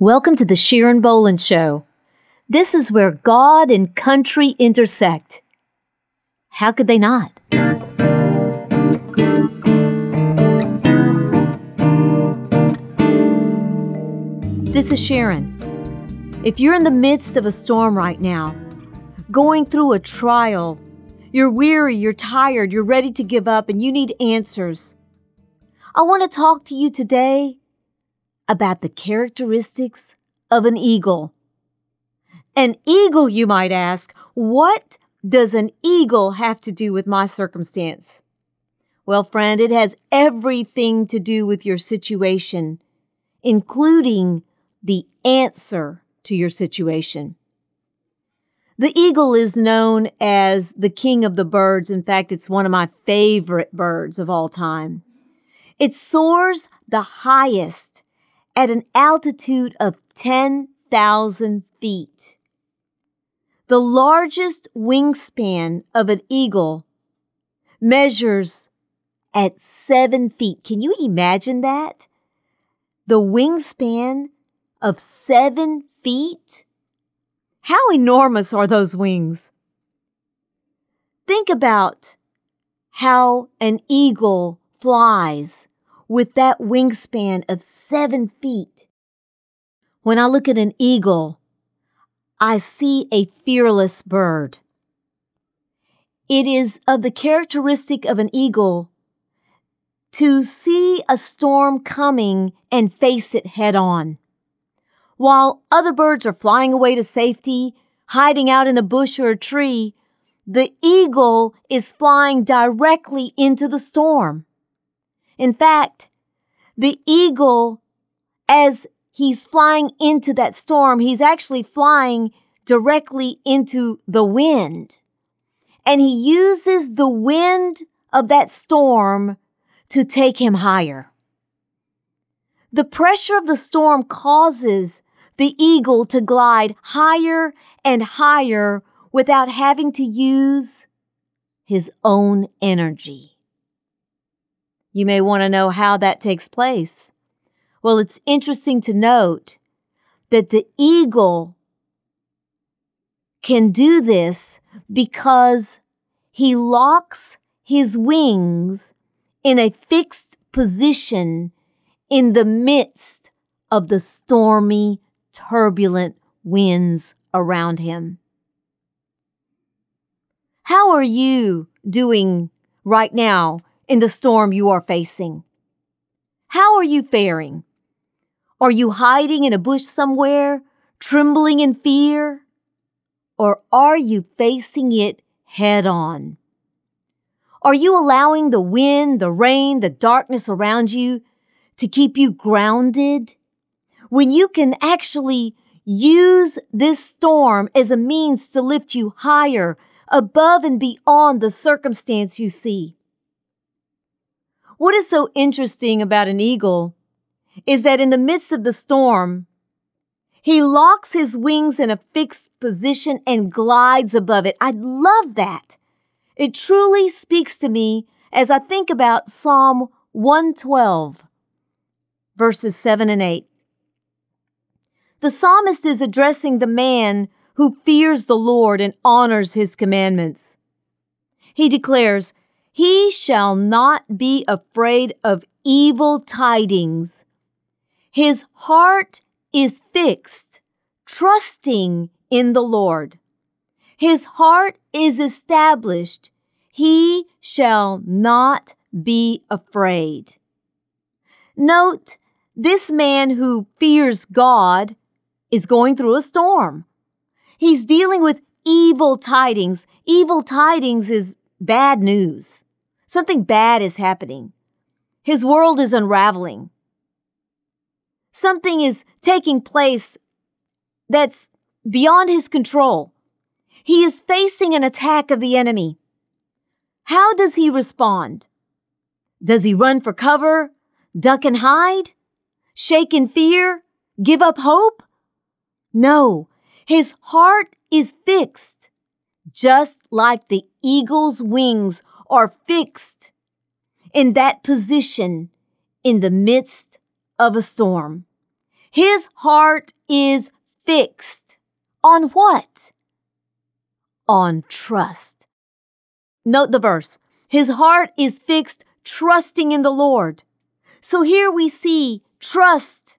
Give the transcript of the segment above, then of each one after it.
Welcome to the Sharon Bolan Show. This is where God and country intersect. How could they not? This is Sharon. If you're in the midst of a storm right now, going through a trial, you're weary, you're tired, you're ready to give up, and you need answers, I want to talk to you today about the characteristics of an eagle. An eagle, you might ask, what does an eagle have to do with my circumstance? Well, friend, it has everything to do with your situation, including the answer to your situation. The eagle is known as the king of the birds. In fact, it's one of my favorite birds of all time. It soars the highest at an altitude of 10,000 feet. The largest wingspan of an eagle measures at seven feet. Can you imagine that? The wingspan of seven feet? How enormous are those wings? Think about how an eagle flies with that wingspan of seven feet. When I look at an eagle, I see a fearless bird. It is of the characteristic of an eagle to see a storm coming and face it head on. While other birds are flying away to safety, hiding out in a bush or a tree, the eagle is flying directly into the storm. In fact, the eagle, as he's flying into that storm, he's actually flying directly into the wind. And he uses the wind of that storm to take him higher. The pressure of the storm causes the eagle to glide higher and higher without having to use his own energy. You may want to know how that takes place. Well, it's interesting to note that the eagle can do this because he locks his wings in a fixed position in the midst of the stormy, turbulent winds around him. How are you doing right now in the storm you are facing? How are you faring? Are you hiding in a bush somewhere, trembling in fear? Or are you facing it head on? Are you allowing the wind, the rain, the darkness around you to keep you grounded? When you can actually use this storm as a means to lift you higher, above and beyond the circumstance you see. What is so interesting about an eagle is that in the midst of the storm, he locks his wings in a fixed position and glides above it. I love that. It truly speaks to me as I think about Psalm 112, verses 7 and 8. The psalmist is addressing the man who fears the Lord and honors his commandments. He declares, he shall not be afraid of evil tidings. His heart is fixed, trusting in the Lord. His heart is established. He shall not be afraid. Note, this man who fears God is going through a storm. He's dealing with evil tidings. Evil tidings is bad news. Something bad is happening. His world is unraveling. Something is taking place that's beyond his control. He is facing an attack of the enemy. How does he respond? Does he run for cover, duck and hide, shake in fear, give up hope? No, his heart is fixed, just like the eagle's wings are fixed in that position in the midst of a storm. His heart is fixed on what? On trust. Note the verse. His heart is fixed trusting in the Lord. So here we see trust,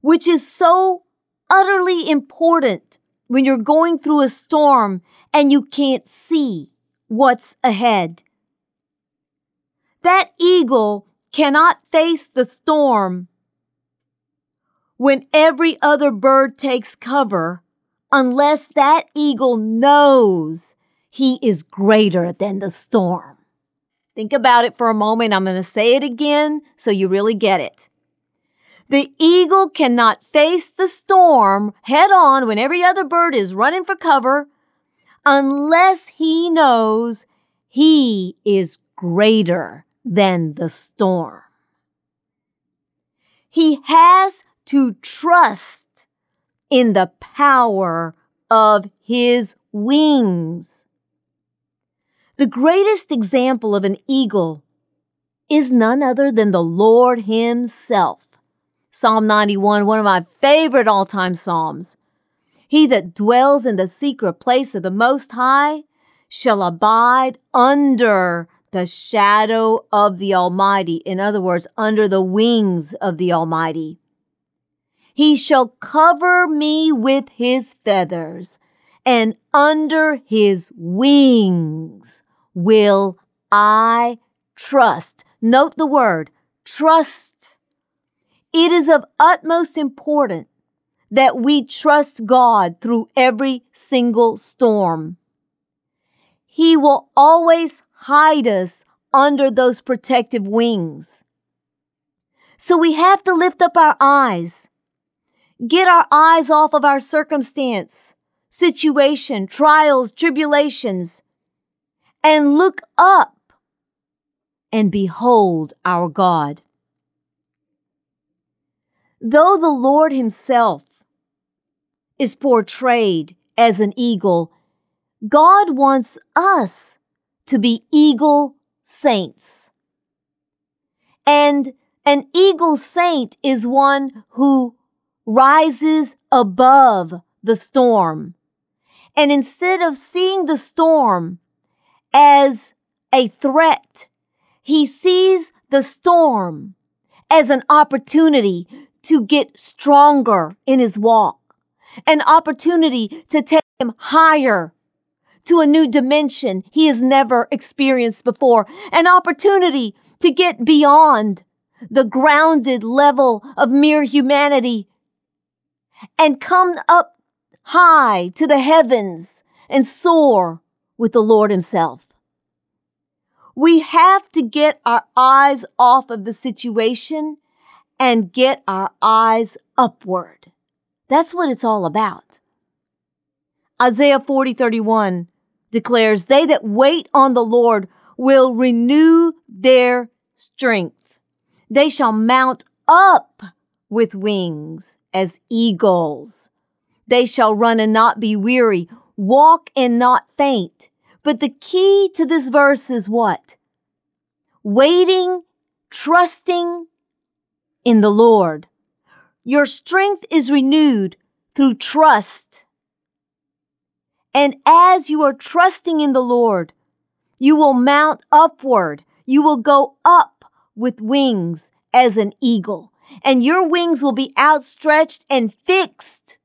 which is so utterly important when you're going through a storm and you can't see what's ahead. That eagle cannot face the storm when every other bird takes cover unless that eagle knows he is greater than the storm. Think about it for a moment. I'm going to say it again so you really get it. The eagle cannot face the storm head on when every other bird is running for cover unless he knows he is greater than the storm. He has to trust in the power of his wings. The greatest example of an eagle is none other than the Lord Himself. Psalm 91, one of my favorite all time Psalms. He that dwells in the secret place of the Most High shall abide under the shadow of the Almighty. In other words, under the wings of the Almighty. He shall cover me with his feathers, and under his wings will I trust. Note the word trust. It is of utmost importance that we trust God through every single storm. He will always hide us under those protective wings. So we have to lift up our eyes, get our eyes off of our circumstance, situation, trials, tribulations, and look up and behold our God. Though the Lord Himself is portrayed as an eagle, God wants us to be eagle saints. And an eagle saint is one who rises above the storm. And instead of seeing the storm as a threat, he sees the storm as an opportunity to get stronger in his walk, an opportunity to take him higher to a new dimension he has never experienced before, an opportunity to get beyond the grounded level of mere humanity and come up high to the heavens and soar with the Lord Himself. We have to get our eyes off of the situation and get our eyes upward. That's what it's all about. Isaiah 40 31 declares, They that wait on the Lord will renew their strength. They shall mount up with wings as eagles. They shall run and not be weary, walk and not faint. But the key to this verse is what? Waiting, trusting in the Lord. Your strength is renewed through trust. And as you are trusting in the Lord, you will mount upward. You will go up with wings as an eagle, and your wings will be outstretched and fixed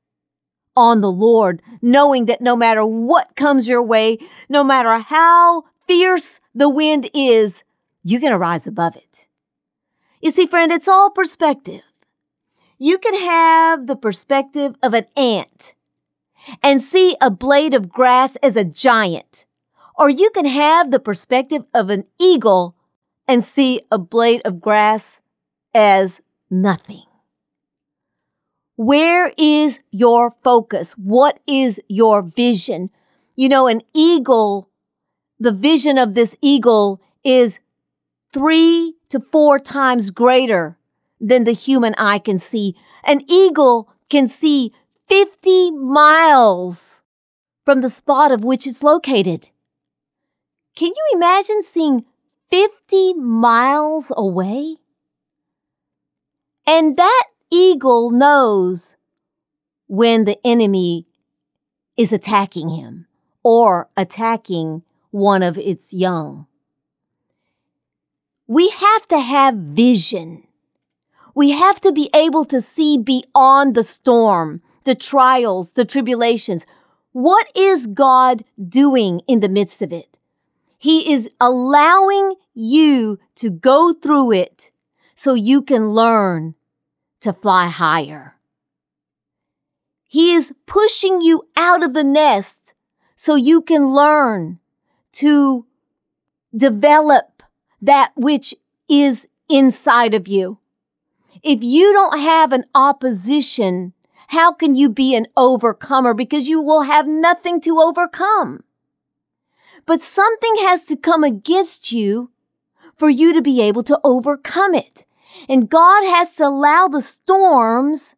on the Lord, knowing that no matter what comes your way, no matter how fierce the wind is, you're going to rise above it. You see, friend, it's all perspective. You can have the perspective of an ant and see a blade of grass as a giant, or you can have the perspective of an eagle and see a blade of grass as nothing. Where is your focus? What is your vision? You know, an eagle, the vision of this eagle is three to four times greater than the human eye can see. An eagle can see 50 miles from the spot of which it's located. Can you imagine seeing 50 miles away? And that eagle knows when the enemy is attacking him or attacking one of its young. We have to have vision. We have to be able to see beyond the storm, the trials, the tribulations. What is God doing in the midst of it? He is allowing you to go through it so you can learn to fly higher. He is pushing you out of the nest so you can learn to develop that which is inside of you. If you don't have an opposition, how can you be an overcomer? Because you will have nothing to overcome. But something has to come against you for you to be able to overcome it. And God has to allow the storms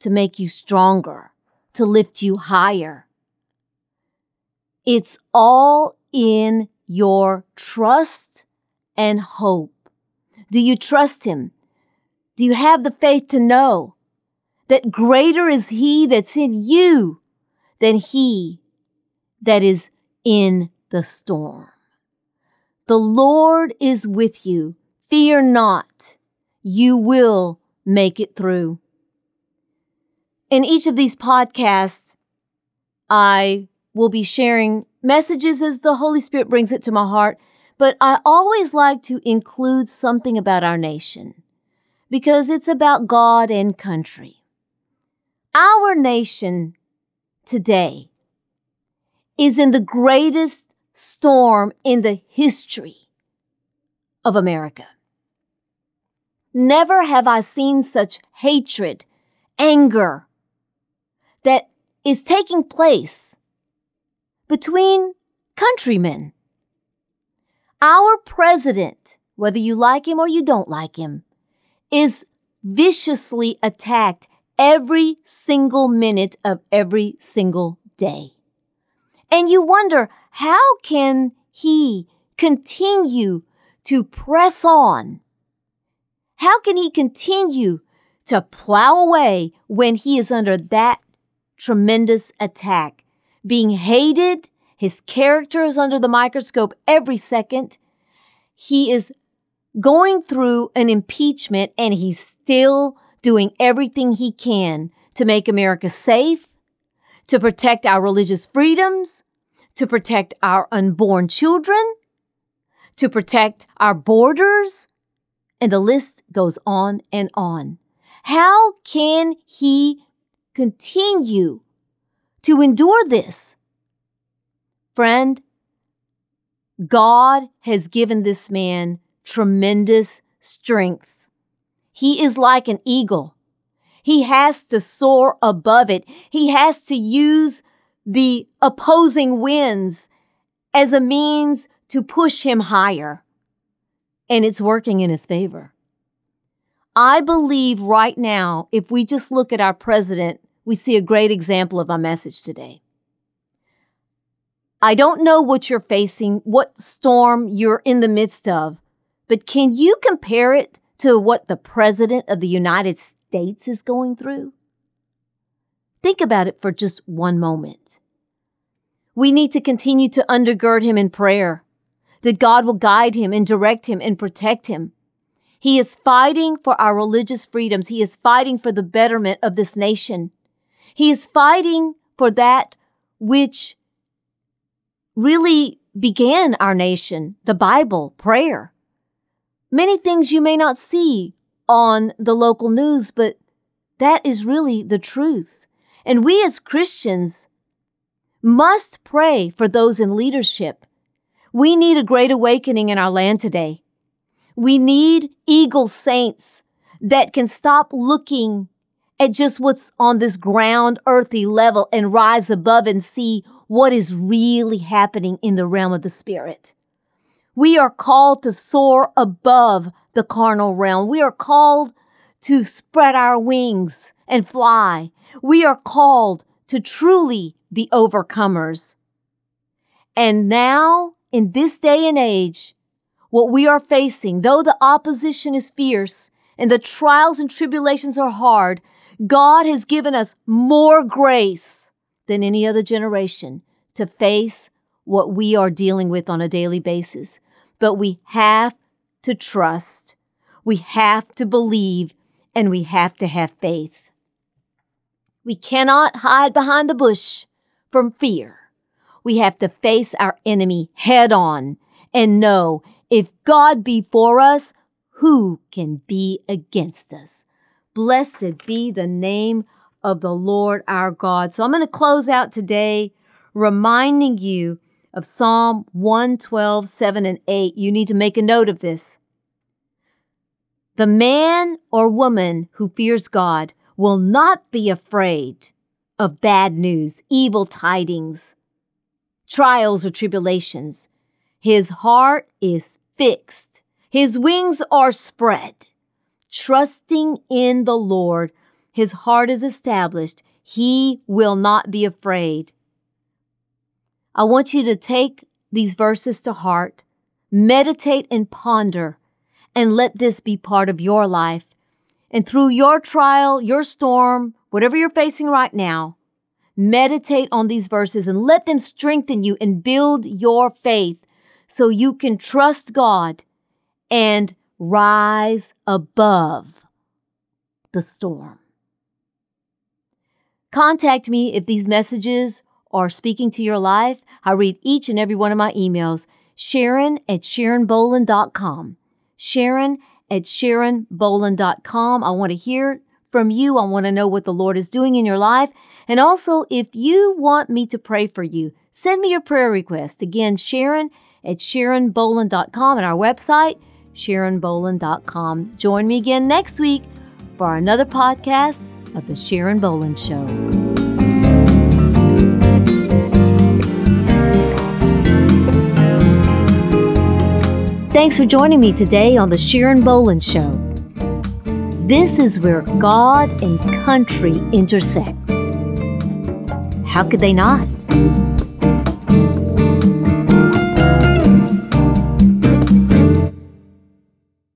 to make you stronger, to lift you higher. It's all in your trust and hope. Do you trust Him? Do you have the faith to know that greater is He that's in you than He that is in the storm? The Lord is with you. Fear not. You will make it through. In each of these podcasts, I will be sharing messages as the Holy Spirit brings it to my heart, but I always like to include something about our nation because it's about God and country. Our nation today is in the greatest storm in the history of America. Never have I seen such hatred, anger, that is taking place between countrymen. Our president, whether you like him or you don't like him, is viciously attacked every single minute of every single day. And you wonder, how can he continue to press on? How can he continue to plow away when he is under that tremendous attack. Being hated, his character is under the microscope every second. He is going through an impeachment and he's still doing everything he can to make America safe, to protect our religious freedoms, to protect our unborn children, to protect our borders, and the list goes on and on. How can he continue to endure this. Friend, God has given this man tremendous strength. He is like an eagle. He has to soar above it. He has to use the opposing winds as a means to push him higher. And it's working in his favor. I believe right now, if we just look at our president we see a great example of our message today. I don't know what you're facing, what storm you're in the midst of, but can you compare it to what the President of the United States is going through? Think about it for just one moment. We need to continue to undergird him in prayer, that God will guide him and direct him and protect him. He is fighting for our religious freedoms. He is fighting for the betterment of this nation. He is fighting for that which really began our nation, the Bible, prayer. Many things you may not see on the local news, but that is really the truth. And we as Christians must pray for those in leadership. We need a great awakening in our land today. We need eagle saints that can stop looking at just what's on this ground, earthy level and rise above and see what is really happening in the realm of the spirit. We are called to soar above the carnal realm. We are called to spread our wings and fly. We are called to truly be overcomers. And now, in this day and age, what we are facing, though the opposition is fierce, and the trials and tribulations are hard, God has given us more grace than any other generation to face what we are dealing with on a daily basis. But we have to trust, we have to believe, and we have to have faith. We cannot hide behind the bush from fear. We have to face our enemy head on and know if God be for us, who can be against us? Blessed be the name of the Lord our God. So I'm going to close out today reminding you of Psalm 112, 7 and 8. You need to make a note of this. The man or woman who fears God will not be afraid of bad news, evil tidings, trials, or tribulations. His heart is fixed, his wings are spread. Trusting in the Lord, his heart is established. He will not be afraid. I want you to take these verses to heart, meditate and ponder, and let this be part of your life. And through your trial, your storm, whatever you're facing right now, meditate on these verses and let them strengthen you and build your faith so you can trust God and rise above the storm. Contact me if these messages are speaking to your life. I read each and every one of my emails. Sharon at SharonBolan.com. Sharon at SharonBolan.com. I want to hear from you. I want to know what the Lord is doing in your life. And also, if you want me to pray for you, send me your prayer request. Again, Sharon at SharonBolan.com and our website, SharonBolan.com. Join me again next week for another podcast of The Sharon Bolan Show. Thanks for joining me today on The Sharon Bolan Show. This is where God and country intersect. How could they not?